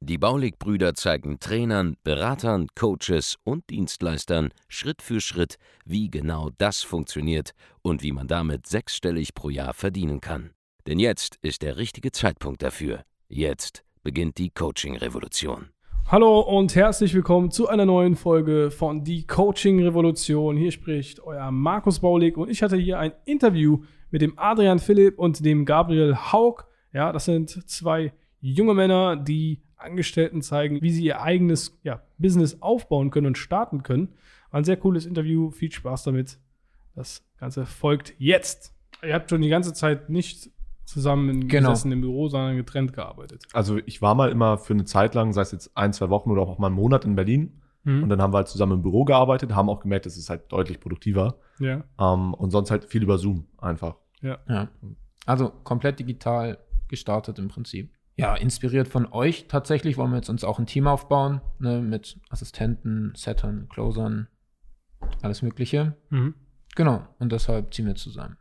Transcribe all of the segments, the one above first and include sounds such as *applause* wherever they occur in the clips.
Die Baulig-Brüder zeigen Trainern, Beratern, Coaches und Dienstleistern Schritt für Schritt, wie genau das funktioniert und wie man damit sechsstellig pro Jahr verdienen kann. Denn jetzt ist der richtige Zeitpunkt dafür. Jetzt beginnt die Coaching-Revolution. Hallo und herzlich willkommen zu einer neuen Folge von Die Coaching Revolution. Hier spricht euer Markus Baulig und ich hatte hier ein Interview mit dem Adrian Philipp und dem Gabriel Haug. Ja, das sind zwei junge Männer, die Angestellten zeigen, wie sie ihr eigenes ja, Business aufbauen können und starten können. War ein sehr cooles Interview. Viel Spaß damit. Das Ganze folgt jetzt. Ihr habt schon die ganze Zeit nicht zusammen Genau. gesessen im Büro, sondern getrennt gearbeitet. Also ich war mal immer für eine Zeit lang, sei es jetzt ein, zwei Wochen oder auch mal einen Monat in Berlin. Mhm. Und dann haben wir halt zusammen im Büro gearbeitet, haben auch gemerkt, es ist halt deutlich produktiver. Ja, Ähm, und sonst halt viel über Zoom einfach. ja. Ja. Also komplett digital gestartet im Prinzip. Ja, inspiriert von euch tatsächlich wollen wir jetzt uns auch ein Team aufbauen, ne, mit Assistenten, Settern, Closern, alles Mögliche. Mhm. Genau, und deshalb ziehen wir zusammen.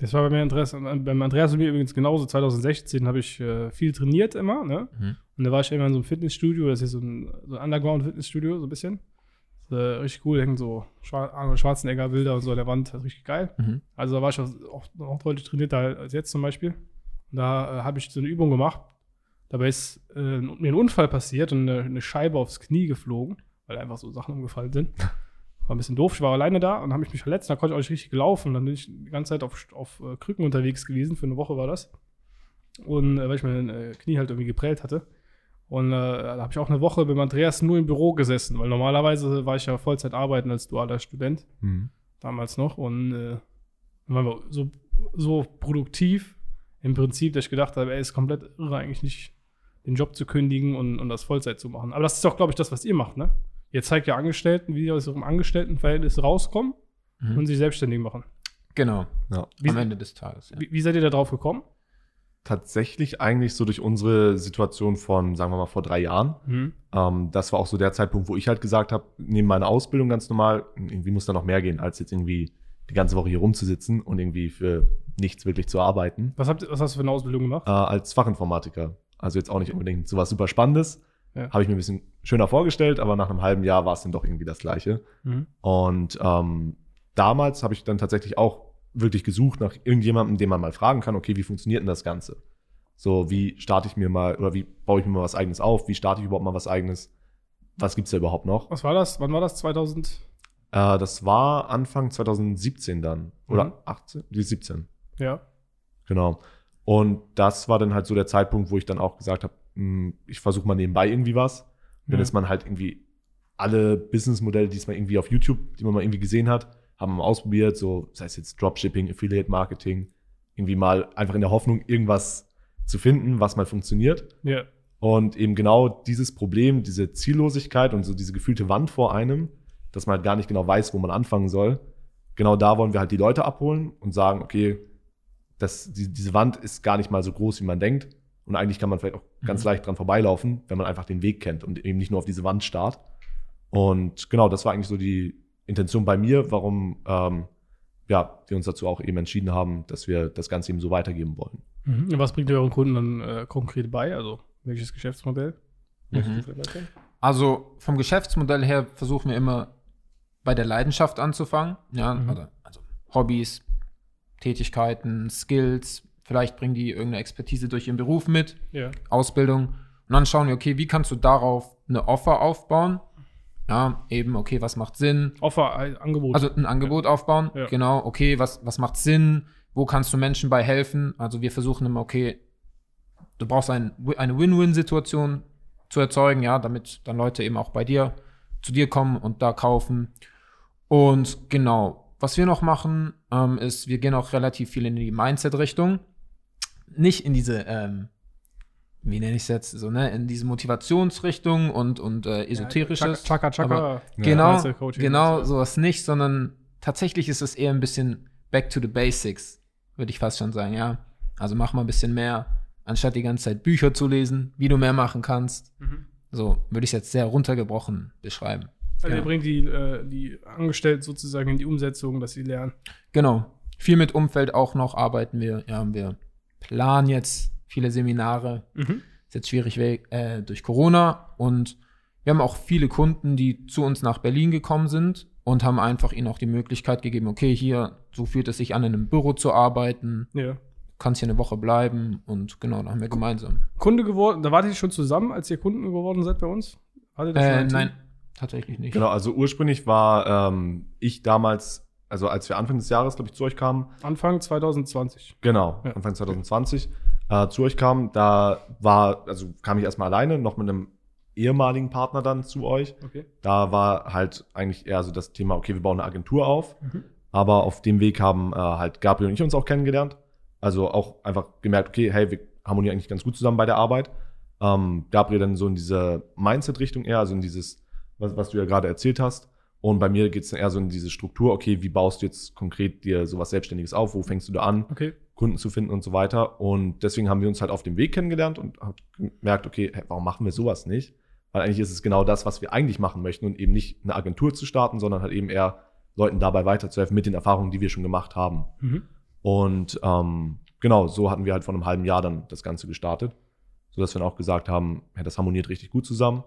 Das war bei mir Andreas, beim Andreas und mir übrigens genauso. 2016 habe ich äh, viel trainiert immer, ne? Mhm. Und da war ich immer in so einem Fitnessstudio, das ist so ein, so ein Underground-Fitnessstudio, so ein bisschen. Das, äh, richtig cool, da hängen so Schwar Schwarzenegger-Bilder und so an der Wand, das ist richtig geil. Mhm. Also da war ich auch, auch noch deutlich trainierter als jetzt zum Beispiel. Und da äh, habe ich so eine Übung gemacht. Dabei ist äh, mir ein Unfall passiert und eine, eine Scheibe aufs Knie geflogen, weil einfach so Sachen umgefallen sind. *laughs* War ein bisschen doof. Ich war alleine da und habe ich mich verletzt. Da konnte ich auch nicht richtig gelaufen. Dann bin ich die ganze Zeit auf, auf äh, Krücken unterwegs gewesen. Für eine Woche war das. Und äh, weil ich mein äh, Knie halt irgendwie geprellt hatte. Und äh, da habe ich auch eine Woche mit Andreas nur im Büro gesessen, weil normalerweise war ich ja Vollzeit arbeiten als dualer Student damals noch und äh, dann waren wir so, so produktiv im Prinzip, dass ich gedacht habe, ey, ist komplett irre eigentlich nicht den Job zu kündigen und, und das Vollzeit zu machen. Aber das ist doch, glaube ich, das, was ihr macht, ne? Ihr zeigt ja Angestellten, wie sie aus ihrem Angestelltenverhältnis rauskommen Mhm. und sich selbstständig machen. Genau, Ja. Wie, am Ende des Tages. Ja. wie, wie seid ihr da drauf gekommen? Tatsächlich eigentlich so durch unsere Situation von, sagen wir mal, vor drei Jahren. Mhm. Ähm, das war auch so der Zeitpunkt, wo ich halt gesagt habe, neben meiner Ausbildung ganz normal, irgendwie muss da noch mehr gehen, als jetzt irgendwie die ganze Woche hier rumzusitzen und irgendwie für nichts wirklich zu arbeiten. Was, habt, was hast du für eine Ausbildung gemacht? Äh, als Fachinformatiker. Also jetzt auch nicht unbedingt sowas super Spannendes. Ja. Habe ich mir ein bisschen schöner vorgestellt, aber nach einem halben Jahr war es dann doch irgendwie das Gleiche. Mhm. Und ähm, damals habe ich dann tatsächlich auch wirklich gesucht nach irgendjemandem, den man mal fragen kann, okay, wie funktioniert denn das Ganze? So, wie starte ich mir mal oder wie baue ich mir mal was eigenes auf? Wie starte ich überhaupt mal was eigenes? Was gibt's da überhaupt noch? Was war das? Wann war das? 2000? Äh, das war Anfang 2017 dann. Oder Mhm. 18? Die 17. Ja. Genau. Und das war dann halt so der Zeitpunkt, wo ich dann auch gesagt habe, mh, ich versuche mal nebenbei irgendwie was. Und dann Ja. ist man halt irgendwie alle Businessmodelle, die es mal irgendwie auf YouTube, die man mal irgendwie gesehen hat, haben wir mal ausprobiert, so sei es jetzt Dropshipping, Affiliate Marketing, irgendwie mal einfach in der Hoffnung, irgendwas zu finden, was mal funktioniert. Ja. Und eben genau dieses Problem, diese Ziellosigkeit und so diese gefühlte Wand vor einem, dass man halt gar nicht genau weiß, wo man anfangen soll. Genau da wollen wir halt die Leute abholen und sagen, okay, das, die, diese Wand ist gar nicht mal so groß, wie man denkt. Und eigentlich kann man vielleicht auch ganz Mhm. leicht dran vorbeilaufen, wenn man einfach den Weg kennt und eben nicht nur auf diese Wand starrt. Und genau, das war eigentlich so die Intention bei mir, warum ähm, ja, wir uns dazu auch eben entschieden haben, dass wir das Ganze eben so weitergeben wollen. Mhm. Was bringt ihr euren Kunden dann äh, konkret bei? Also, welches Geschäftsmodell? Mhm. Also vom Geschäftsmodell her versuchen wir immer bei der Leidenschaft anzufangen. Ja, Mhm. also, also Hobbys, Tätigkeiten, Skills. Vielleicht bringen die irgendeine Expertise durch ihren Beruf mit, Ja. Ausbildung. Und dann schauen wir, okay, wie kannst du darauf eine Offer aufbauen? Ja, eben, okay, was macht Sinn? Offer, ein Angebot. Also ein Angebot aufbauen. Ja. Genau, okay, was, was macht Sinn? Wo kannst du Menschen bei helfen? Also wir versuchen immer, okay, du brauchst ein, eine Win-Win-Situation zu erzeugen, ja, damit dann Leute eben auch bei dir, zu dir kommen und da kaufen. Und genau, was wir noch machen, ähm, ist, wir gehen auch relativ viel in die Mindset-Richtung. Nicht in diese, ähm, wie nenne ich es jetzt, so, ne, in diese Motivationsrichtung und, und äh, esoterisches. Chaka, Chaka. aber Genau, Mindset-Coaching. genau, sowas nicht, sondern tatsächlich ist es eher ein bisschen back to the basics, würde ich fast schon sagen, ja. Also mach mal ein bisschen mehr, anstatt die ganze Zeit Bücher zu lesen, wie du mehr machen kannst. So würde ich es jetzt sehr runtergebrochen beschreiben. Also Ja. ihr bringt die, äh, die Angestellten sozusagen in die Umsetzung, dass sie lernen. Genau. Viel mit Umfeld auch noch arbeiten wir. Ja, wir planen jetzt viele Seminare. Ist jetzt schwierig weg, äh, durch Corona. Und wir haben auch viele Kunden, die zu uns nach Berlin gekommen sind und haben einfach ihnen auch die Möglichkeit gegeben, okay, hier, so fühlt es sich an, in einem Büro zu arbeiten. Ja. Du kannst hier eine Woche bleiben. Und genau, da haben wir gemeinsam. Kunde geworden, da wart ihr schon zusammen, als ihr Kunden geworden seid bei uns? Hattet ihr schon Äh, nein, tatsächlich nicht. Genau, also ursprünglich war ähm, ich damals, also als wir Anfang des Jahres, glaube ich, zu euch kamen, Anfang 2020. Genau, Ja. Anfang 2020 äh, zu euch kam. Da war, also kam ich erstmal alleine, noch mit einem ehemaligen Partner dann zu euch. Okay. Da war halt eigentlich eher so das Thema, okay, wir bauen eine Agentur auf. Mhm. Aber auf dem Weg haben äh, halt Gabriel und ich uns auch kennengelernt. Also auch einfach gemerkt, okay, hey, wir harmonieren eigentlich ganz gut zusammen bei der Arbeit. Ähm, Gabriel dann so in diese Mindset-Richtung eher, also in dieses, was, was du ja gerade erzählt hast. Und bei mir geht es dann eher so in diese Struktur, okay, wie baust du jetzt konkret dir sowas Selbstständiges auf? Wo fängst du da an? Okay. Kunden zu finden und so weiter. Und deswegen haben wir uns halt auf dem Weg kennengelernt und haben gemerkt, okay, hey, warum machen wir sowas nicht? Weil eigentlich ist es genau das, was wir eigentlich machen möchten und eben nicht eine Agentur zu starten, sondern halt eben eher Leuten dabei weiterzuhelfen mit den Erfahrungen, die wir schon gemacht haben. Mhm. Und ähm, genau, so hatten wir halt vor einem halben Jahr dann das Ganze gestartet, sodass wir dann auch gesagt haben, ja, das harmoniert richtig gut zusammen.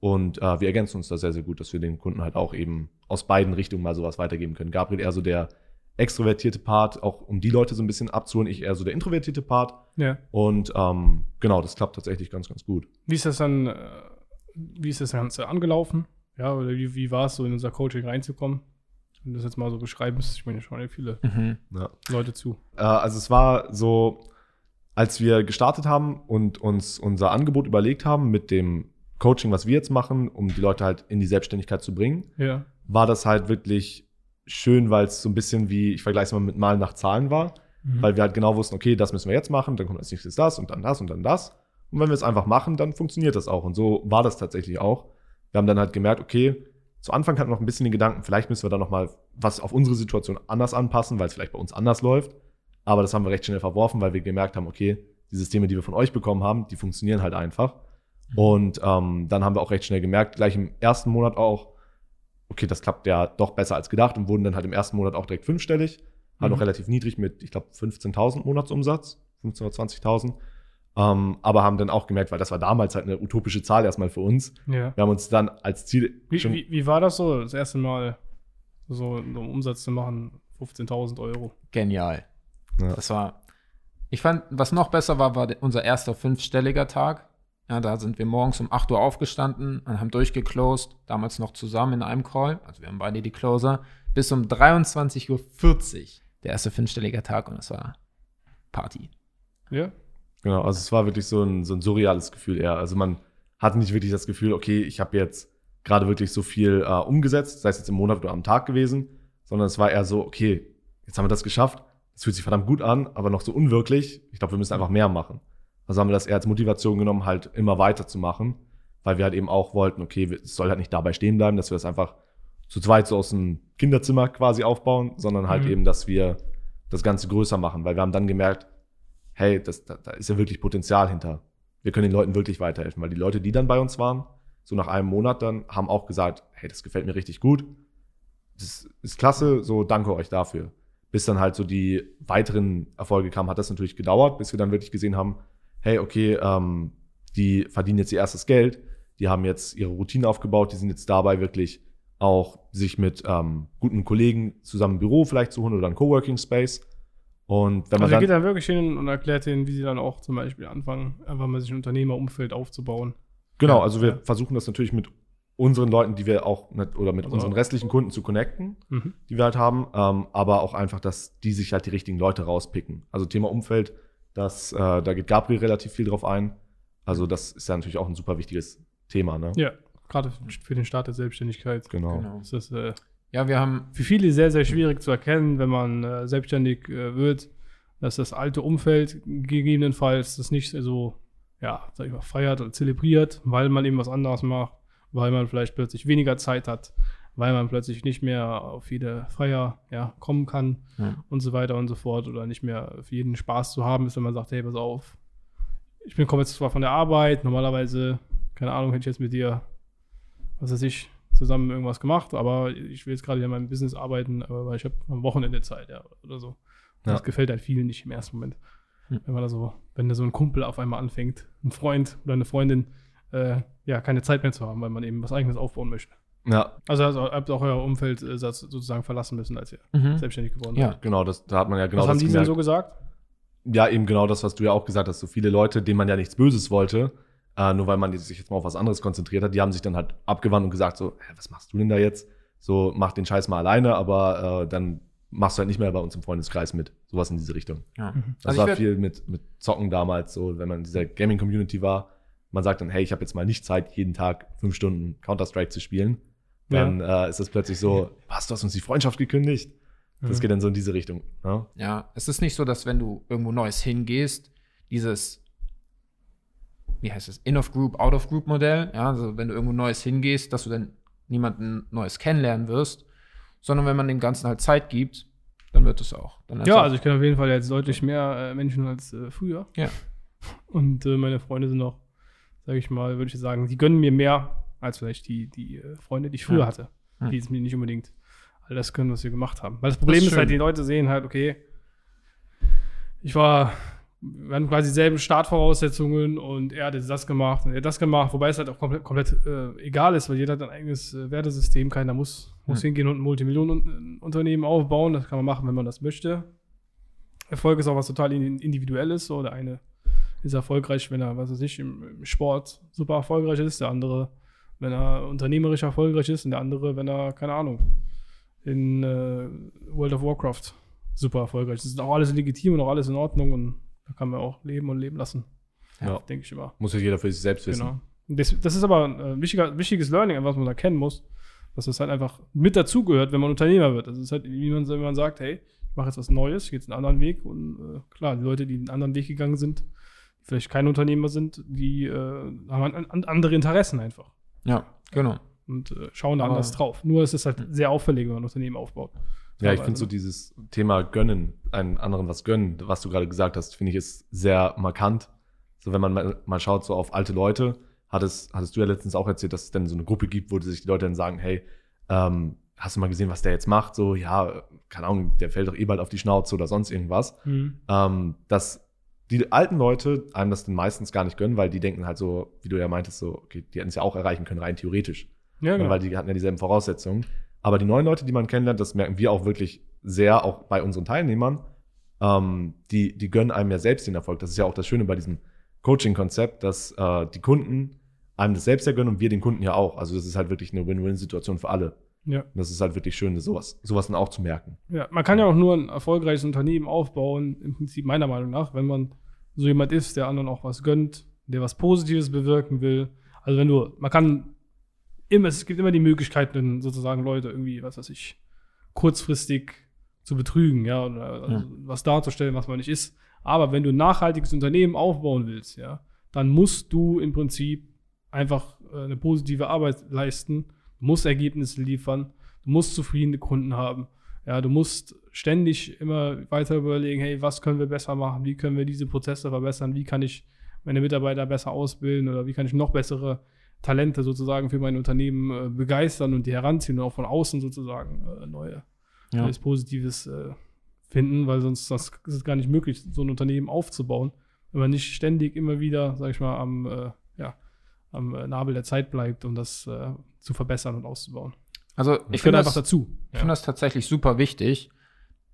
Und äh, wir ergänzen uns da sehr, sehr gut, dass wir den Kunden halt auch eben aus beiden Richtungen mal sowas weitergeben können. Gabriel eher so der extrovertierte Part, auch um die Leute so ein bisschen abzuholen, ich eher so der introvertierte Part. Ja. Und ähm, genau, das klappt tatsächlich ganz, ganz gut. Wie ist das dann, äh, wie ist das Ganze angelaufen? Ja, oder wie, wie war es so in unser Coaching reinzukommen? Wenn du das jetzt mal so beschreiben müsstest, ich meine, schon ja viele Mhm. Ja. Leute zu. Äh, also es war so, als wir gestartet haben und uns unser Angebot überlegt haben mit dem Coaching, was wir jetzt machen, um die Leute halt in die Selbstständigkeit zu bringen, Ja. war das halt wirklich schön, weil es so ein bisschen wie, ich vergleiche es mal mit Malen nach Zahlen war, Mhm. weil wir halt genau wussten, okay, das müssen wir jetzt machen, dann kommt als nächstes das und dann das und dann das. Und wenn wir es einfach machen, dann funktioniert das auch. Und so war das tatsächlich auch. Wir haben dann halt gemerkt, okay, zu Anfang hatten wir noch ein bisschen den Gedanken, vielleicht müssen wir da noch mal was auf unsere Situation anders anpassen, weil es vielleicht bei uns anders läuft. Aber das haben wir recht schnell verworfen, weil wir gemerkt haben, okay, die Systeme, die wir von euch bekommen haben, die funktionieren halt einfach. Und ähm, dann haben wir auch recht schnell gemerkt, gleich im ersten Monat auch, okay, das klappt ja doch besser als gedacht und wurden dann halt im ersten Monat auch direkt fünfstellig. Halt Mhm. noch relativ niedrig mit, ich glaube, 15.000 Monatsumsatz, 15.000 oder 20.000. Ähm, aber haben dann auch gemerkt, weil das war damals halt eine utopische Zahl erstmal für uns. Ja. Wir haben uns dann als Ziel Wie, schon. wie, wie war das so, das erste Mal so einen Umsatz zu machen? 15.000 Euro. Genial. Ja. Das war, ich fand, was noch besser war, war unser erster fünfstelliger Tag. Ja, da sind wir morgens um 8 Uhr aufgestanden und haben durchgeclosed, damals noch zusammen in einem Call, also wir haben beide die Closer, bis um 23.40 Uhr der erste fünfstellige Tag und es war Party. Ja. Genau, also es war wirklich so ein, so ein surreales Gefühl eher. Also man hatte nicht wirklich das Gefühl, okay, ich habe jetzt gerade wirklich so viel äh, umgesetzt, sei es jetzt im Monat oder am Tag gewesen, sondern es war eher so, okay, jetzt haben wir das geschafft, es fühlt sich verdammt gut an, aber noch so unwirklich. Ich glaube, wir müssen einfach mehr machen. Also haben wir das eher als Motivation genommen, halt immer weiterzumachen, weil wir halt eben auch wollten, okay, es soll halt nicht dabei stehen bleiben, dass wir das einfach zu zweit so aus dem Kinderzimmer quasi aufbauen, sondern halt Mhm. eben, dass wir das Ganze größer machen, weil wir haben dann gemerkt, hey, das, da, da ist ja wirklich Potenzial hinter. Wir können den Leuten wirklich weiterhelfen, weil die Leute, die dann bei uns waren, so nach einem Monat dann, haben auch gesagt, hey, das gefällt mir richtig gut. Das ist klasse, so danke euch dafür. Bis dann halt so die weiteren Erfolge kamen, hat das natürlich gedauert, bis wir dann wirklich gesehen haben, hey, okay, ähm, die verdienen jetzt ihr erstes Geld, die haben jetzt ihre Routine aufgebaut, die sind jetzt dabei wirklich auch sich mit ähm, guten Kollegen zusammen ein Büro vielleicht zu holen oder ein Coworking Space. Und wenn man Also dann, geht dann wirklich hin und erklärt denen, wie sie dann auch zum Beispiel anfangen, einfach mal sich ein Unternehmerumfeld aufzubauen. Genau, also wir ja. versuchen das natürlich mit unseren Leuten, die wir auch mit, oder mit Also- unseren restlichen Kunden zu connecten, Mhm. die wir halt haben, ähm, aber auch einfach, dass die sich halt die richtigen Leute rauspicken. Also Thema Umfeld, das, äh, da geht Gabriel relativ viel drauf ein. Also das ist ja natürlich auch ein super wichtiges Thema, ne? Ja, gerade für den Start der Selbstständigkeit Genau. Genau. ist das äh, Ja, wir haben, für viele sehr, sehr schwierig zu erkennen, wenn man äh, selbstständig äh, wird, dass das alte Umfeld gegebenenfalls das nicht so, ja, sag ich mal, feiert oder zelebriert, weil man eben was anderes macht, weil man vielleicht plötzlich weniger Zeit hat, weil man plötzlich nicht mehr auf jede Feier ja, kommen kann Ja. und so weiter und so fort oder nicht mehr für jeden Spaß zu haben ist, wenn man sagt, hey, pass auf, ich bin komme jetzt zwar von der Arbeit, normalerweise, keine Ahnung, hätte ich jetzt mit dir, was weiß ich, zusammen irgendwas gemacht, aber ich will jetzt gerade in meinem Business arbeiten, aber weil ich habe am Wochenende Zeit, ja, oder so. Ja. Das gefällt halt vielen nicht im ersten Moment. Hm. Wenn man da so, wenn da so ein Kumpel auf einmal anfängt, ein Freund oder eine Freundin, äh, ja, keine Zeit mehr zu haben, weil man eben was eigenes aufbauen möchte. Ja, Also, also habt ihr auch euer Umfeld äh, so- sozusagen verlassen müssen, als ihr Mhm. selbstständig geworden Ja. seid. genau, das, da hat man ja genau was haben das die denn so gesagt? Ja, eben genau das, was du ja auch gesagt hast. So viele Leute, denen man ja nichts Böses wollte, äh, nur weil man sich jetzt mal auf was anderes konzentriert hat, die haben sich dann halt abgewandt und gesagt so, Hä, was machst du denn da jetzt? So, mach den Scheiß mal alleine, aber äh, dann machst du halt nicht mehr bei uns im Freundeskreis mit. Sowas in diese Richtung. Ja. Mhm. Das Also war viel mit, mit Zocken damals, so, wenn man in dieser Gaming-Community war. Man sagt dann, hey, ich habe jetzt mal nicht Zeit, jeden Tag fünf Stunden Counter-Strike zu spielen. Dann äh, ist es plötzlich so, *laughs* was, du hast uns die Freundschaft gekündigt? Das Mhm. geht dann so in diese Richtung. Ne? Ja, es ist nicht so, dass wenn du irgendwo Neues hingehst, dieses, wie heißt es, In-of-Group, Out-of-Group-Modell, ja, also wenn du irgendwo Neues hingehst, dass du dann niemanden Neues kennenlernen wirst, sondern wenn man dem Ganzen halt Zeit gibt, dann wird es auch. Dann Ja, also ich kenne auf jeden Fall jetzt deutlich mehr äh, Menschen als äh, früher. Ja. Und äh, meine Freunde sind auch, sage ich mal, würde ich sagen, die gönnen mir mehr als vielleicht die, die äh, Freunde, die ich früher Ja. hatte. Hm. Die jetzt mir nicht unbedingt all das können, was wir gemacht haben. Weil das Problem ist ist, halt, die Leute sehen halt, okay, ich war, wir hatten quasi dieselben Startvoraussetzungen und er hat jetzt das gemacht und er hat das gemacht, wobei es halt auch komplett, komplett äh, egal ist, weil jeder hat ein eigenes äh, Wertesystem, keiner muss, muss Hm. hingehen und ein Multimillionenunternehmen aufbauen, das kann man machen, wenn man das möchte. Erfolg ist auch was total in- individuelles. So, der eine ist erfolgreich, wenn er, was weiß ich, im, im Sport super erfolgreich ist, der andere, wenn er unternehmerisch erfolgreich ist und der andere, wenn er, keine Ahnung, in äh, World of Warcraft super erfolgreich ist. Das ist auch alles legitim und auch alles in Ordnung und da kann man auch leben und leben lassen. Ja. Denke ich immer. Muss ja jeder für sich selbst wissen. Genau. Das, das ist aber ein äh, wichtiger, wichtiges Learning, was man da kennen muss, dass das halt einfach mit dazugehört, wenn man Unternehmer wird. Das ist halt, wie man, wenn man sagt, hey, ich mache jetzt was Neues, ich gehe jetzt einen anderen Weg und äh, klar, die Leute, die einen anderen Weg gegangen sind, vielleicht keine Unternehmer sind, die äh, haben an, an andere Interessen einfach ja, genau. und äh, schauen da Aber- anders drauf. Nur es ist halt sehr auffällig, wenn man ein Unternehmen aufbaut. Ja, ich finde so dieses Thema gönnen, einen anderen was gönnen, was du gerade gesagt hast, finde ich ist sehr markant. So, wenn man mal, mal schaut, so auf alte Leute, hattest, hattest du ja letztens auch erzählt, dass es dann so eine Gruppe gibt, wo sich die Leute dann sagen, hey, ähm, hast du mal gesehen, was der jetzt macht? So, ja, keine Ahnung, der fällt doch eh bald auf die Schnauze oder sonst irgendwas. Mhm. Ähm, dass die alten Leute einem das dann meistens gar nicht gönnen, weil die denken halt so, wie du ja meintest, so, okay, die hätten es ja auch erreichen können, rein theoretisch. Ja, genau. weil die hatten ja dieselben Voraussetzungen. Aber die neuen Leute, die man kennenlernt, das merken wir auch wirklich sehr, auch bei unseren Teilnehmern, ähm, die, die gönnen einem ja selbst den Erfolg. Das ist ja auch das Schöne bei diesem Coaching-Konzept, dass äh, die Kunden einem das selbst ja gönnen und wir den Kunden ja auch. Also das ist halt wirklich eine Win-Win-Situation für alle. Ja. Und das ist halt wirklich schön, sowas, sowas dann auch zu merken. Ja, man kann ja auch nur ein erfolgreiches Unternehmen aufbauen, im Prinzip meiner Meinung nach, wenn man so jemand ist, der anderen auch was gönnt, der was Positives bewirken will. Also wenn du, man kann immer, es gibt immer die Möglichkeiten, sozusagen Leute irgendwie, was weiß ich, kurzfristig zu betrügen, ja, oder also Ja. was darzustellen, was man nicht ist. Aber wenn du ein nachhaltiges Unternehmen aufbauen willst, ja, dann musst du im Prinzip einfach äh, eine positive Arbeit leisten, du musst Ergebnisse liefern, du musst zufriedene Kunden haben. Ja, du musst ständig immer weiter überlegen, hey, was können wir besser machen? Wie können wir diese Prozesse verbessern? Wie kann ich meine Mitarbeiter besser ausbilden oder wie kann ich noch bessere Talente sozusagen für mein Unternehmen äh, begeistern und die heranziehen und auch von außen sozusagen äh, neue, Ja. neues Positives äh, finden, weil sonst das ist es gar nicht möglich, so ein Unternehmen aufzubauen, wenn man nicht ständig immer wieder, sag ich mal, am, am äh, Nabel der Zeit bleibt, um das äh, zu verbessern und auszubauen. Also Ich finde einfach das, dazu. ich finde das tatsächlich super wichtig.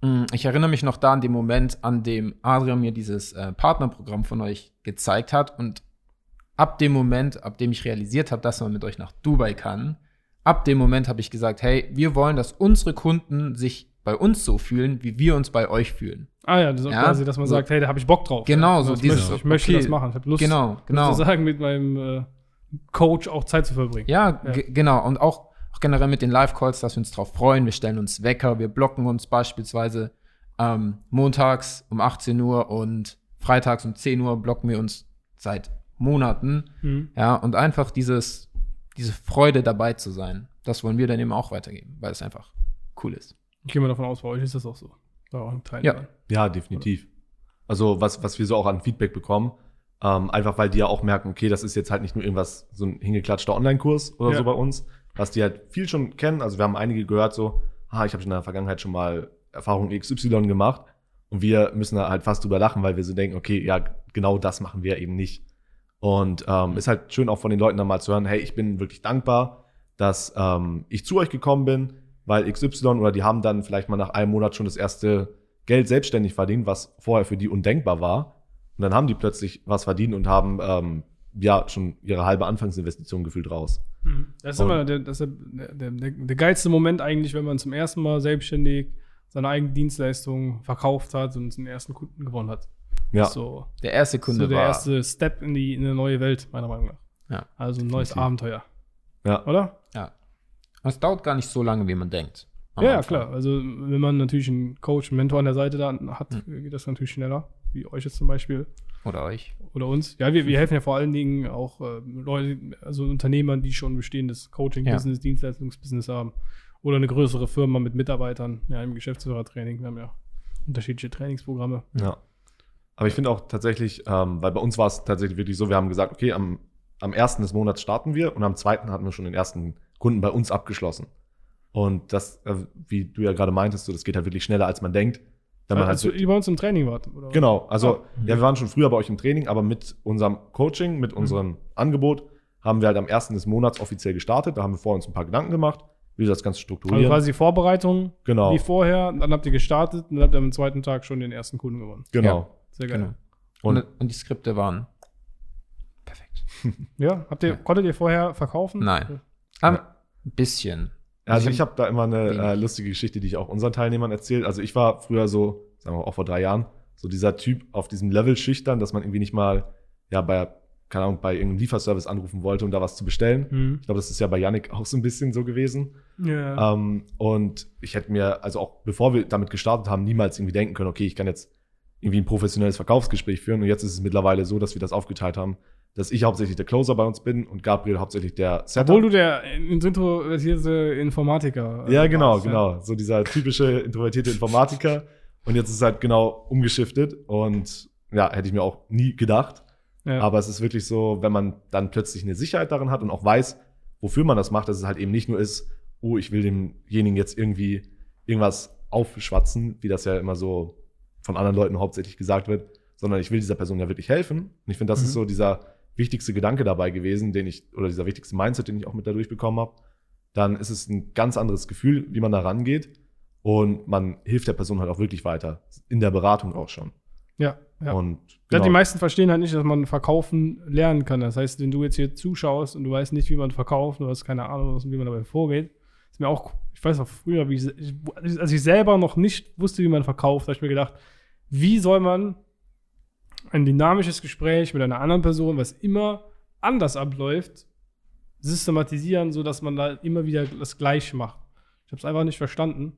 Mm, Ich erinnere mich noch da an den Moment, an dem Adrian mir dieses äh, Partnerprogramm von euch gezeigt hat. Und ab dem Moment, ab dem ich realisiert habe, dass man mit euch nach Dubai kann, ab dem Moment habe ich gesagt, hey, wir wollen, dass unsere Kunden sich bei uns so fühlen, wie wir uns bei euch fühlen. Ah ja, das Ja, quasi, dass man so- sagt, hey, da habe ich Bock drauf. Genau, ja. so dieses, ich möchte okay, das machen. Ich habe Lust, Genau, genau. sozusagen mit meinem äh, Coach auch Zeit zu verbringen. Ja, Ja. ge- genau. Und auch, auch generell mit den Live-Calls, dass wir uns drauf freuen. Wir stellen uns Wecker, wir blocken uns beispielsweise ähm, montags um 18 Uhr und freitags um 10 Uhr blocken wir uns seit Monaten. Mhm. Ja, und einfach dieses, diese Freude dabei zu sein, das wollen wir dann eben auch weitergeben, weil es einfach cool ist. Ich gehe mal davon aus, bei euch ist das auch so. Bei euren Teilnehmern. Ja, definitiv. Also was, was wir so auch an Feedback bekommen, ähm, einfach weil die ja auch merken, okay, das ist jetzt halt nicht nur irgendwas, so ein hingeklatschter Online-Kurs oder Ja. so bei uns, was die halt viel schon kennen. Also wir haben einige gehört so, ah, ich habe in der Vergangenheit schon mal Erfahrung XY gemacht und wir müssen da halt fast drüber lachen, weil wir so denken, okay, ja, genau das machen wir eben nicht. Und ähm, ist halt schön auch von den Leuten dann mal zu hören, hey, ich bin wirklich dankbar, dass ähm, ich zu euch gekommen bin, weil XY oder die haben dann vielleicht mal nach einem Monat schon das erste Geld selbstständig verdient, was vorher für die undenkbar war. Und dann haben die plötzlich was verdient und haben ähm, ja schon ihre halbe Anfangsinvestition gefühlt raus. Mhm. Das ist Und- immer der, das ist der, der, der, der geilste Moment eigentlich, wenn man zum ersten Mal selbstständig seine eigene Dienstleistung verkauft hat und den ersten Kunden gewonnen hat. Ja, So, Der erste Kunde so der war. erste Step in die in eine neue Welt, meiner Meinung nach. Ja. Also ein neues Definitiv. Abenteuer, ja, oder? Ja. Es dauert gar nicht so lange, wie man denkt. Ja, Anfang. klar. Also wenn man natürlich einen Coach, einen Mentor an der Seite da hat, Hm. geht das natürlich schneller, wie euch jetzt zum Beispiel Oder euch. oder uns. Ja, wir, wir helfen ja vor allen Dingen auch äh, Leute, also Unternehmern, die schon ein bestehendes Coaching-Business, Dienstleistungsbusiness haben oder eine größere Firma mit Mitarbeitern, ja, im Geschäftsführertraining. Wir haben ja unterschiedliche Trainingsprogramme. ja. Aber ich finde auch tatsächlich, ähm, weil bei uns war es tatsächlich wirklich so, wir haben gesagt, okay, am, am ersten des Monats starten wir und am zweiten hatten wir schon den ersten Kunden bei uns abgeschlossen. Und das, äh, wie du ja gerade meintest, so, das geht halt wirklich schneller, als man denkt. Wenn man halt also, ihr bei uns im Training wart, oder? Genau, also Ah. ja, wir waren schon früher bei euch im Training, aber mit unserem Coaching, mit unserem Angebot haben wir halt am ersten des Monats offiziell gestartet. Da haben wir vor uns ein paar Gedanken gemacht, wie wir das Ganze Also strukturieren. quasi die Vorbereitung genau, wie vorher, dann habt ihr gestartet und dann habt ihr am zweiten Tag schon den ersten Kunden gewonnen. genau. Sehr geil. Genau. Und, Und, die Skripte waren perfekt. *laughs* Ja, habt ihr, Ja. konntet ihr vorher verkaufen? Nein. Ein bisschen. Also ich ich habe da immer eine äh, lustige Geschichte, die ich auch unseren Teilnehmern erzähle. Also ich war früher so, sagen wir auch vor drei Jahren, so dieser Typ auf diesem Level schüchtern, dass man irgendwie nicht mal, ja, bei, keine Ahnung, bei irgendeinem Lieferservice anrufen wollte, um da was zu bestellen. Hm. Ich glaube, das ist ja bei Yannick auch so ein bisschen so gewesen. Ja. Ähm, und ich hätte mir, also auch bevor wir damit gestartet haben, niemals irgendwie denken können, okay, ich kann jetzt irgendwie ein professionelles Verkaufsgespräch führen. Und jetzt ist es mittlerweile so, dass wir das aufgeteilt haben, dass ich hauptsächlich der Closer bei uns bin und Gabriel hauptsächlich der Setter. Obwohl du der introvertierte Informatiker äh, ja, genau, warst, genau. So dieser typische introvertierte Informatiker. Und jetzt ist es halt genau umgeschiftet. Und ja, hätte ich mir auch nie gedacht. Ja. Aber es ist wirklich so, wenn man dann plötzlich eine Sicherheit darin hat und auch weiß, wofür man das macht, dass es halt eben nicht nur ist, oh, ich will demjenigen jetzt irgendwie irgendwas aufschwatzen, wie das ja immer so von anderen Leuten hauptsächlich gesagt wird, sondern ich will dieser Person ja wirklich helfen. Und ich finde, das Mhm. ist so dieser wichtigste Gedanke dabei gewesen, den ich, oder dieser wichtigste Mindset, den ich auch mit dadurch bekommen habe. Dann ist es ein ganz anderes Gefühl, wie man da rangeht. Und man hilft der Person halt auch wirklich weiter. In der Beratung auch schon. ja, ja. Und Ja, genau. die meisten verstehen halt nicht, dass man verkaufen lernen kann. Das heißt, wenn du jetzt hier zuschaust und du weißt nicht, wie man verkauft, du hast keine Ahnung, wie man dabei vorgeht, ist mir auch, ich weiß auch früher, wie ich, ich, als ich selber noch nicht wusste, wie man verkauft, habe ich mir gedacht, wie soll man ein dynamisches Gespräch mit einer anderen Person, was immer anders abläuft, systematisieren, sodass man da immer wieder das Gleiche macht. Ich habe es einfach nicht verstanden.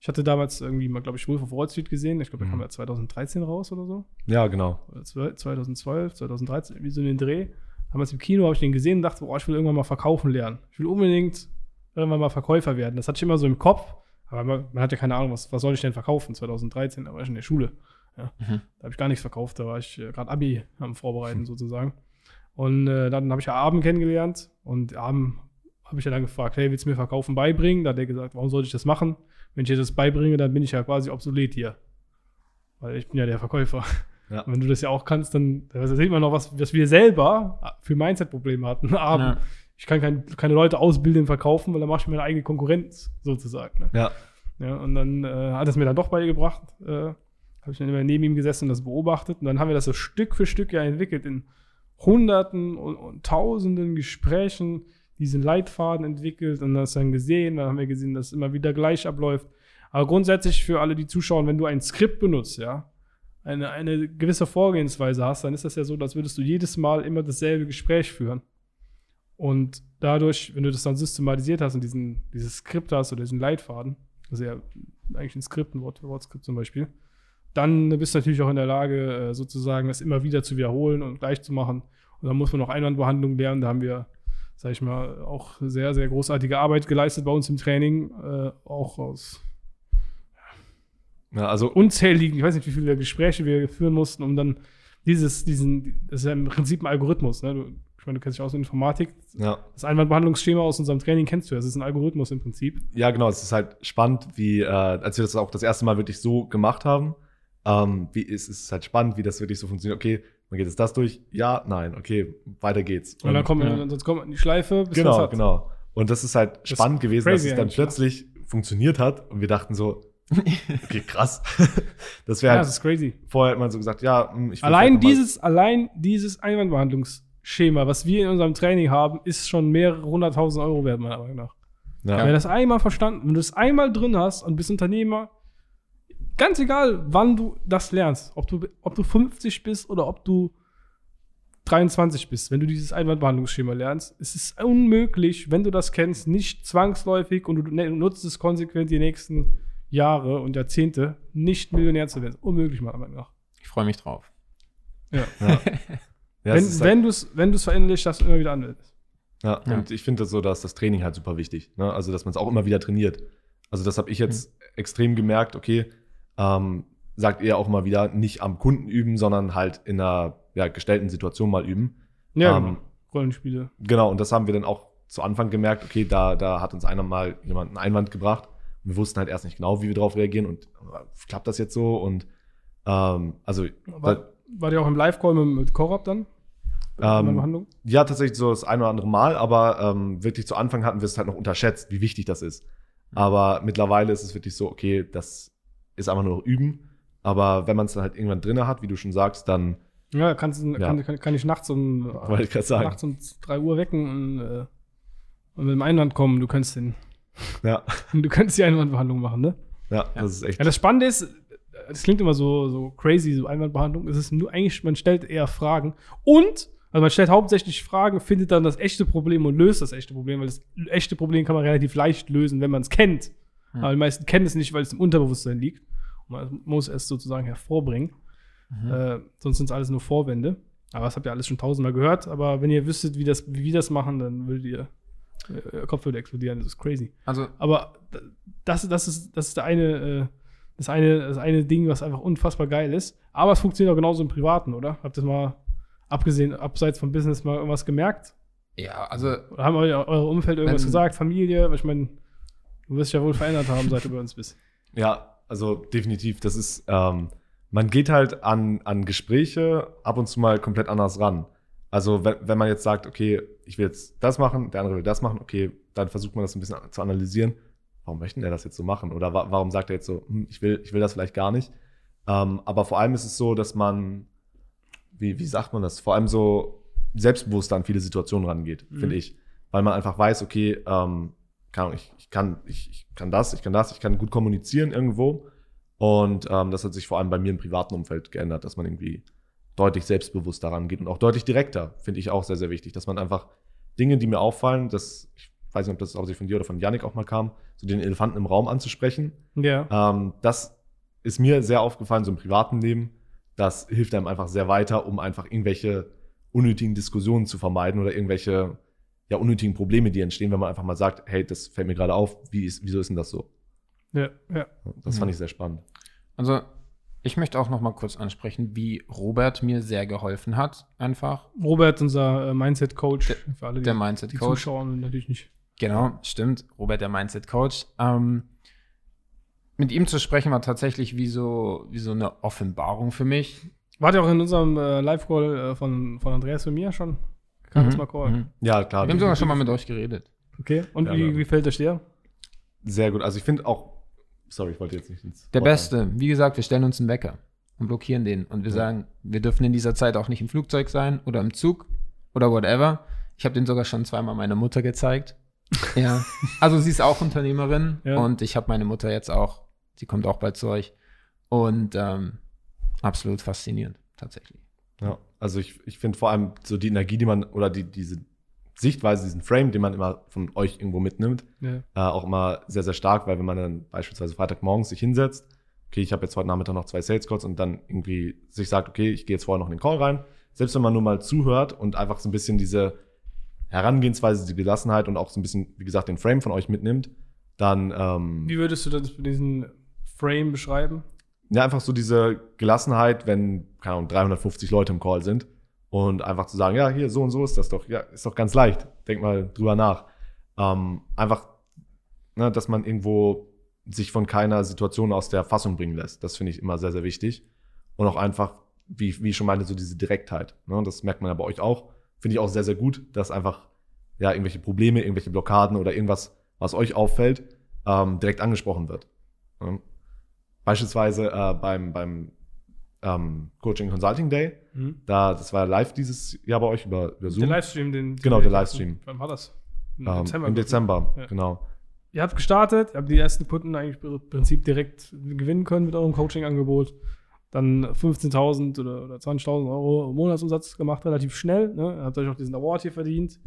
Ich hatte damals irgendwie mal, glaube ich, Wolf of Wall Street gesehen. Ich glaube, der Mhm. kam ja 2013 raus oder so ja, genau. oder 12 2012, 2013, wie so in den Dreh. Damals im Kino habe ich den gesehen und dachte, oh, ich will irgendwann mal verkaufen lernen. Ich will unbedingt irgendwann mal Verkäufer werden. Das hatte ich immer so im Kopf, aber man, man hat ja keine Ahnung, was, was soll ich denn verkaufen? 2013, da war ich in der Schule. Ja. Mhm. Da habe ich gar nichts verkauft, da war ich äh, gerade Abi am Vorbereiten sozusagen. Und äh, dann habe ich ja Abend kennengelernt und Abend habe ich ja dann gefragt, hey, willst du mir Verkaufen beibringen? Da hat er gesagt, warum sollte ich das machen? Wenn ich dir das beibringe, dann bin ich ja quasi obsolet hier. Weil ich bin ja der Verkäufer. Ja. Und wenn du das ja auch kannst, dann da sieht man noch, was, was wir selber für Mindset-Probleme hatten. Aber Ja. ich kann kein, keine Leute ausbilden im Verkaufen, weil dann mache ich mir eine eigene Konkurrenz sozusagen. Ne? Ja. Ja, und dann äh, hat es mir dann doch beigebracht. Äh, habe ich dann immer neben ihm gesessen und das beobachtet. Und dann haben wir das so Stück für Stück ja entwickelt in Hunderten und, und Tausenden Gesprächen, diesen Leitfaden entwickelt und das dann gesehen. Dann haben wir gesehen, dass es immer wieder gleich abläuft. Aber grundsätzlich für alle, die zuschauen, wenn du ein Skript benutzt, ja, eine, eine gewisse Vorgehensweise hast, dann ist das ja so, als würdest du jedes Mal immer dasselbe Gespräch führen. Und dadurch, wenn du das dann systematisiert hast und diesen, dieses Skript hast oder diesen Leitfaden, also ja eigentlich ein Skript, ein Wort für Wortskript zum Beispiel, dann bist du natürlich auch in der Lage, äh, sozusagen das immer wieder zu wiederholen und gleich zu machen. Und dann muss man noch Einwandbehandlung lernen. Da haben wir sag ich mal, auch sehr, sehr großartige Arbeit geleistet bei uns im Training, äh, auch aus Ja, also unzähligen, ich weiß nicht, wie viele Gespräche wir führen mussten, um dann dieses, diesen, das ist ja im Prinzip ein Algorithmus, ne? Du, ich meine, du kennst dich aus in Informatik. ja, Das Einwandbehandlungsschema aus unserem Training kennst du ja. Es ist ein Algorithmus im Prinzip. ja, genau. Es ist halt spannend, wie, äh, als wir das auch das erste Mal wirklich so gemacht haben, ähm, wie es ist halt spannend, wie das wirklich so funktioniert. Okay, man geht jetzt das durch, ja, nein, okay, weiter geht's. Und dann kommt ja. man, sonst kommt man in die Schleife, bis genau, hat. genau. Und das ist halt ist spannend gewesen, dass es dann eigentlich, ja. plötzlich funktioniert hat und wir dachten so, *laughs* okay, krass. *laughs* das Ja, wäre das halt, ist crazy. vorher hat man so gesagt, ja, hm, ich Allein dieses, allein dieses Einwandbehandlungsschema, was wir in unserem Training haben, ist schon mehrere hunderttausend Euro wert, meiner Meinung nach. ja, Wenn du das einmal verstanden, wenn du das einmal drin hast und bist Unternehmer, ganz egal, wann du das lernst, ob du, ob du 50 bist oder ob du 23 bist, wenn du dieses Einwandbehandlungsschema lernst, es ist unmöglich, wenn du das kennst, nicht zwangsläufig und du ne- nutzt es konsequent die nächsten Jahre und Jahrzehnte, nicht Millionär zu werden. Unmöglich, meiner Meinung nach. Ich freue mich drauf. ja. ja, *laughs* es wenn wenn du es wenn du's verinnerlichst, dass du immer wieder anwendest. Ja, Ja. und ich finde das so, dass das Training halt super wichtig. Ne? Also, dass man es auch immer wieder trainiert. Also, das habe ich jetzt extrem gemerkt, okay, ähm, sagt ihr auch immer wieder, nicht am Kunden üben, sondern halt in einer ja, gestellten Situation mal üben. Ja, Ähm, genau. Rollenspiele. Genau, und das haben wir dann auch zu Anfang gemerkt, okay, da, da hat uns einer mal jemand einen Einwand gebracht. Und wir wussten halt erst nicht genau, wie wir darauf reagieren und äh, klappt das jetzt so? Und ähm, also War, war der auch im Live-Call mit, mit Korab dann? Ähm? Ja, tatsächlich so das ein oder andere Mal, aber ähm, wirklich zu Anfang hatten wir es halt noch unterschätzt, wie wichtig das ist. Aber mittlerweile ist es wirklich so, okay, das ist einfach nur noch üben. Aber wenn man es dann halt irgendwann drinne hat, wie du schon sagst, dann, Ja, kannst, du- Ja. Kann, kann, kann ich nachts um, *laughs* ich nachts um 3 Uhr wecken und, äh, und mit dem Einwand kommen. Du könntest den, *laughs* ja, *laughs* du könntest die Einwandbehandlung machen, ne? ja, das ist echt. Ja, das Spannende ist, das klingt immer so, so crazy, so Einwandbehandlung. Es ist nur eigentlich, man stellt eher Fragen. Und, also man stellt hauptsächlich Fragen, findet dann das echte Problem und löst das echte Problem, weil das echte Problem kann man relativ leicht lösen, wenn man es kennt. Hm. Aber die meisten kennen es nicht, weil es im Unterbewusstsein liegt. Man muss es sozusagen hervorbringen. Mhm. Äh, sonst sind es alles nur Vorwände. Aber das habt ihr alles schon tausendmal gehört. Aber wenn ihr wüsstet, wie, das, wie wir das machen, dann würdet ihr, äh, euer Kopf würde explodieren. Das ist crazy. Also, Aber das, das, ist, das ist der eine, äh, das eine, das eine Ding, was einfach unfassbar geil ist. Aber es funktioniert auch genauso im Privaten, oder? Habt ihr das mal, abgesehen, abseits vom Business, mal irgendwas gemerkt? ja, also Oder haben euer, eure Umfeld irgendwas Wenn- gesagt? Familie? Ich meine, du wirst dich ja wohl verändert haben, seit du bei uns bist. Ja, also definitiv. Das ist, ähm, man geht halt an, an Gespräche ab und zu mal komplett anders ran. Also wenn, wenn man jetzt sagt, okay, ich will jetzt das machen, der andere will das machen, okay, dann versucht man das ein bisschen zu analysieren. Warum möchte er das jetzt so machen? Oder wa warum sagt er jetzt so, hm, ich will, ich will das vielleicht gar nicht? Ähm, aber vor allem ist es so, dass man, wie, wie sagt man das? Vor allem so selbstbewusster an viele Situationen rangeht, Mhm. finde ich. Weil man einfach weiß, okay, ähm, keine Ahnung, ich, ich, kann, ich, ich kann das, ich kann das, ich kann gut kommunizieren irgendwo. Und ähm, das hat sich vor allem bei mir im privaten Umfeld geändert, dass man irgendwie deutlich selbstbewusster rangeht und auch deutlich direkter, finde ich auch sehr, sehr wichtig, dass man einfach Dinge, die mir auffallen, dass, ich weiß nicht, ob das hauptsächlich von dir oder von Yannick auch mal kam, so den Elefanten im Raum anzusprechen. Ja. Ähm, das ist mir sehr aufgefallen, so im privaten Leben. Das hilft einem einfach sehr weiter, um einfach irgendwelche unnötigen Diskussionen zu vermeiden oder irgendwelche ja, unnötigen Probleme, die entstehen, wenn man einfach mal sagt, hey, das fällt mir gerade auf, wie ist, wieso ist denn das so? Ja, ja. Das fand Mhm. ich sehr spannend. Also, ich möchte auch noch mal kurz ansprechen, wie Robert mir sehr geholfen hat, einfach. Robert, unser äh, Mindset-Coach, für alle, die, Der Mindset-Coach. zuschauen natürlich nicht. Genau, stimmt. Robert, der Mindset-Coach. Ähm, mit ihm zu sprechen war tatsächlich wie so, wie so eine Offenbarung für mich. Wart ihr auch in unserem äh, Live-Call äh, von, von Andreas und mir schon? Kann Mhm, call. mhm. Ja, klar. Wir haben sogar schon mal mit euch geredet. Okay. Und Ja, wie, wie fällt euch der? Sehr gut. Also ich finde auch, sorry, ich wollte jetzt nicht ins Der Wort Beste, wie gesagt, wir stellen uns einen Wecker und blockieren den. Und wir Ja. sagen, wir dürfen in dieser Zeit auch nicht im Flugzeug sein oder im Zug oder whatever. Ich habe den sogar schon zweimal meiner Mutter gezeigt. *laughs* Ja. Also sie ist auch Unternehmerin Ja. und ich habe meine Mutter jetzt auch, sie kommt auch bald zu euch. Und ähm, absolut faszinierend, tatsächlich. Ja, also ich, ich finde vor allem so die Energie, die man, oder die, diese Sichtweise, diesen Frame, den man immer von euch irgendwo mitnimmt, Ja. äh, auch immer sehr, sehr stark, weil wenn man dann beispielsweise Freitagmorgens sich hinsetzt, okay, ich habe jetzt heute Nachmittag noch zwei Sales Calls und dann irgendwie sich sagt, okay, ich gehe jetzt vorher noch in den Call rein, selbst wenn man nur mal zuhört und einfach so ein bisschen diese Herangehensweise, die Gelassenheit und auch so ein bisschen, wie gesagt, den Frame von euch mitnimmt, dann ähm, Wie würdest du das mit diesem Frame beschreiben? Ja, einfach so diese Gelassenheit, wenn, keine Ahnung, 350 Leute im Call sind und einfach zu sagen, ja, hier, so und so ist das doch, ja, ist doch ganz leicht, denk mal drüber nach. Ähm, einfach, ne, dass man irgendwo sich von keiner Situation aus der Fassung bringen lässt. Das finde ich immer sehr, sehr wichtig. Und auch einfach, wie, wie ich schon meinte, so diese Direktheit. Ne? Das merkt man ja bei euch auch. Finde ich auch sehr, sehr gut, dass einfach ja irgendwelche Probleme, irgendwelche Blockaden oder irgendwas, was euch auffällt, ähm, direkt angesprochen wird. Ne? Beispielsweise äh, beim, beim ähm, Coaching Consulting Day, Mhm. da, das war live dieses Jahr bei euch über, über Zoom. Der Livestream, den. Genau, der Livestream. Wann war das? Im ähm, Dezember. Im Dezember, Ja. genau. Ihr habt gestartet, ihr habt die ersten Kunden eigentlich im Prinzip direkt gewinnen können mit eurem Coaching-Angebot. Dann 15.000 oder, oder 20.000 Euro Monatsumsatz gemacht, relativ schnell. Ne? Ihr habt euch auch diesen Award hier verdient.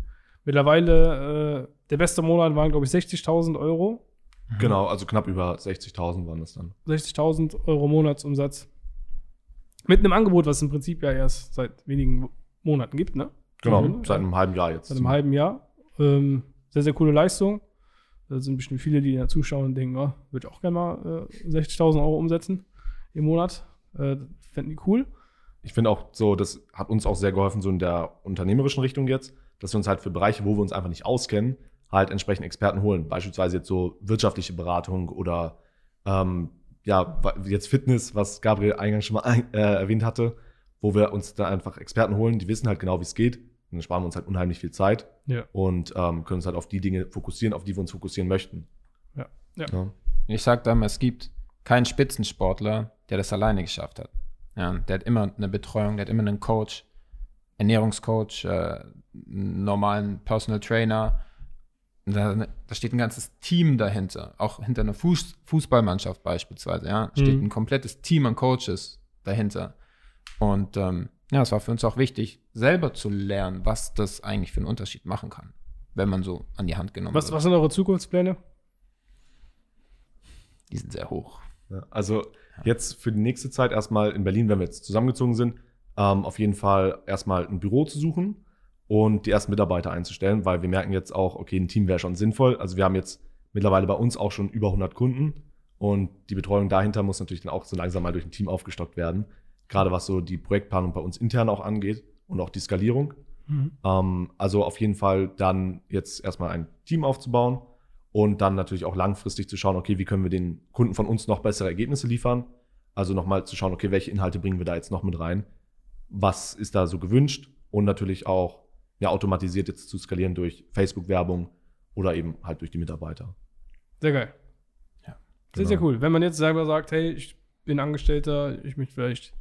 Mittlerweile, äh, der beste Monat waren, glaube ich, 60.000 Euro. Genau, also knapp über 60.000 waren das dann. 60.000 Euro Monatsumsatz. Mit einem Angebot, was im Prinzip ja erst seit wenigen Monaten gibt, ne? Genau, Mhm. seit einem halben Jahr jetzt. Seit einem halben Jahr. Ähm, sehr, sehr coole Leistung. Da sind bestimmt viele, die da zuschauen und denken, oh, würde ich auch gerne mal äh, 60.000 Euro umsetzen im Monat. Äh, Fänden die cool. ich finde auch so, das hat uns auch sehr geholfen, so in der unternehmerischen Richtung jetzt, dass wir uns halt für Bereiche, wo wir uns einfach nicht auskennen, halt entsprechend Experten holen. Beispielsweise jetzt so wirtschaftliche Beratung oder ähm, ja, jetzt Fitness, was Gabriel eingangs schon mal ein, äh, erwähnt hatte, wo wir uns da einfach Experten holen, die wissen halt genau, wie es geht. Und dann sparen wir uns halt unheimlich viel Zeit Ja. und ähm, können uns halt auf die Dinge fokussieren, auf die wir uns fokussieren möchten. Ja. Ja. Ja. Ich sag da immer, es gibt keinen Spitzensportler, der das alleine geschafft hat. Ja, der hat immer eine Betreuung, der hat immer einen Coach, Ernährungscoach, äh, einen normalen Personal Trainer. Da, da steht ein ganzes Team dahinter, auch hinter einer Fuß, Fußballmannschaft beispielsweise. Ja, steht Mhm. ein komplettes Team an Coaches dahinter. Und ähm, ja, es war für uns auch wichtig, selber zu lernen, was das eigentlich für einen Unterschied machen kann, wenn man so an die Hand genommen Was, wird. was sind eure Zukunftspläne? Die sind sehr hoch. Ja, also jetzt für die nächste Zeit erstmal in Berlin, wenn wir jetzt zusammengezogen sind, ähm, auf jeden Fall erstmal ein Büro zu suchen und die ersten Mitarbeiter einzustellen, weil wir merken jetzt auch, okay, ein Team wäre schon sinnvoll. Also wir haben jetzt mittlerweile bei uns auch schon über 100 Kunden und die Betreuung dahinter muss natürlich dann auch so langsam mal durch ein Team aufgestockt werden. Gerade was so die Projektplanung bei uns intern auch angeht und auch die Skalierung. Ähm, also auf jeden Fall dann jetzt erstmal ein Team aufzubauen und dann natürlich auch langfristig zu schauen, okay, wie können wir den Kunden von uns noch bessere Ergebnisse liefern? Also nochmal zu schauen, okay, welche Inhalte bringen wir da jetzt noch mit rein? Was ist da so gewünscht? Und natürlich auch ja, automatisiert jetzt zu skalieren durch Facebook-Werbung oder eben halt durch die Mitarbeiter. Sehr geil. Ja, Sehr, genau. sehr cool. Wenn man jetzt selber sagt, hey, ich bin Angestellter, ich möchte vielleicht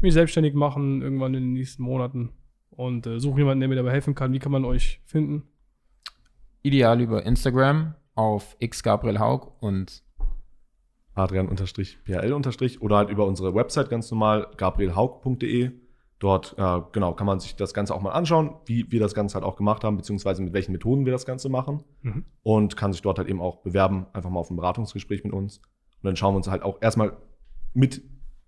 mich selbstständig machen, irgendwann in den nächsten Monaten und äh, suche jemanden, der mir dabei helfen kann, wie kann man euch finden? Ideal über Instagram auf xgabrielhaug und Adrian-PRL- oder halt über unsere Website ganz normal, gabrielhaug.de. Dort, äh, genau, kann man sich das Ganze auch mal anschauen, wie wir das Ganze halt auch gemacht haben, beziehungsweise mit welchen Methoden wir das Ganze machen. Mhm. Und kann sich dort halt eben auch bewerben, einfach mal auf ein Beratungsgespräch mit uns. Und dann schauen wir uns halt auch erstmal mit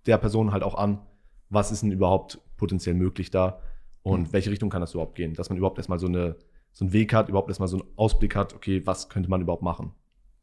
der Person halt auch an, was ist denn überhaupt potenziell möglich da und welche Richtung kann das überhaupt gehen, dass man überhaupt erstmal so, eine, so einen Weg hat, überhaupt erstmal so einen Ausblick hat, okay, was könnte man überhaupt machen.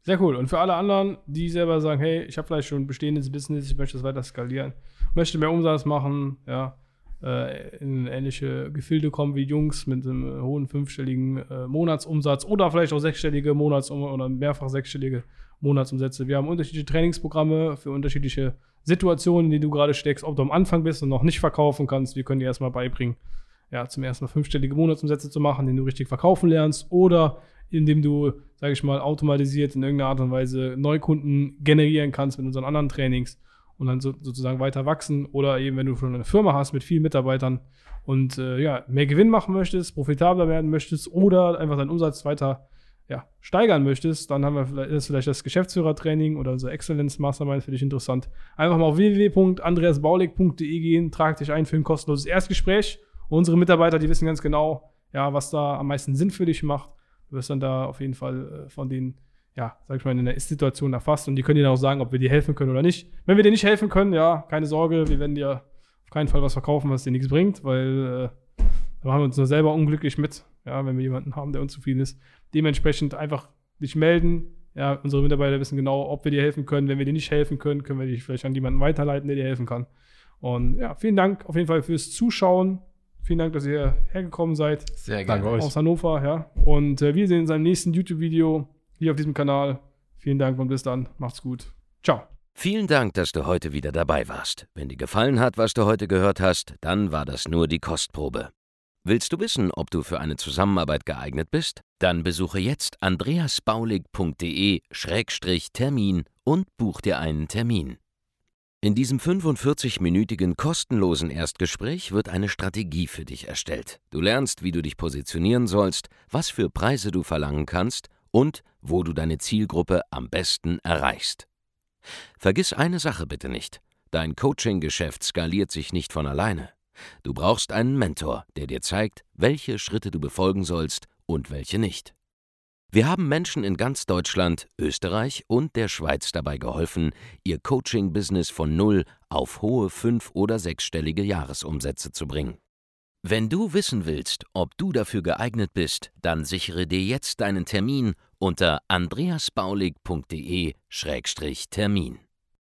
Sehr cool. Und für alle anderen, die selber sagen, hey, ich habe vielleicht schon ein bestehendes Business, ich möchte das weiter skalieren, möchte mehr Umsatz machen, ja, äh, in ähnliche Gefilde kommen wie Jungs mit einem hohen fünfstelligen äh, Monatsumsatz oder vielleicht auch sechsstellige Monats- oder mehrfach sechsstellige Monatsumsätze. Wir haben unterschiedliche Trainingsprogramme für unterschiedliche Situationen, in denen du gerade steckst, ob du am Anfang bist und noch nicht verkaufen kannst. Wir können dir erstmal beibringen, ja, zum ersten Mal fünfstellige Monatsumsätze zu machen, indem du richtig verkaufen lernst oder indem du, sage ich mal, automatisiert in irgendeiner Art und Weise Neukunden generieren kannst mit unseren anderen Trainings und dann so, sozusagen weiter wachsen oder eben, wenn du schon eine Firma hast mit vielen Mitarbeitern und äh, ja, mehr Gewinn machen möchtest, profitabler werden möchtest oder einfach deinen Umsatz weiter ja, steigern möchtest, dann haben wir vielleicht, ist vielleicht das Geschäftsführertraining oder unser Excellence Mastermind für dich interessant. Einfach mal auf www.andreasbaulig.de gehen, trag dich ein für ein kostenloses Erstgespräch. Unsere Mitarbeiter, die wissen ganz genau, ja, was da am meisten Sinn für dich macht. Du wirst dann da auf jeden Fall äh, von denen, ja, sag ich mal, in der Ist-Situation erfasst und die können dir dann auch sagen, ob wir dir helfen können oder nicht. Wenn wir dir nicht helfen können, ja, keine Sorge, wir werden dir auf keinen Fall was verkaufen, was dir nichts bringt, weil äh, da machen wir uns nur selber unglücklich mit. ja, wenn wir jemanden haben, der unzufrieden ist. Dementsprechend einfach dich melden. Ja, unsere Mitarbeiter wissen genau, ob wir dir helfen können. Wenn wir dir nicht helfen können, können wir dich vielleicht an jemanden weiterleiten, der dir helfen kann. Und ja, vielen Dank auf jeden Fall fürs Zuschauen. Vielen Dank, dass ihr hergekommen seid Sehr Danke gerne. euch. aus Hannover. Ja. Und äh, wir sehen uns im nächsten YouTube-Video hier auf diesem Kanal. Vielen Dank und bis dann. Macht's gut. Ciao. Vielen Dank, dass du heute wieder dabei warst. Wenn dir gefallen hat, was du heute gehört hast, dann war das nur die Kostprobe. Willst du wissen, ob du für eine Zusammenarbeit geeignet bist? Dann besuche jetzt andreasbaulig.de-termin und buch dir einen Termin. In diesem 45-minütigen kostenlosen Erstgespräch wird eine Strategie für dich erstellt. Du lernst, wie du dich positionieren sollst, was für Preise du verlangen kannst und wo du deine Zielgruppe am besten erreichst. Vergiss eine Sache bitte nicht. Dein Coaching-Geschäft skaliert sich nicht von alleine. Du brauchst einen Mentor, der dir zeigt, welche Schritte du befolgen sollst und welche nicht. Wir haben Menschen in ganz Deutschland, Österreich und der Schweiz dabei geholfen, ihr Coaching-Business von null auf hohe fünf- oder sechsstellige Jahresumsätze zu bringen. Wenn du wissen willst, ob du dafür geeignet bist, dann sichere dir jetzt deinen Termin unter andreasbaulig.de-termin.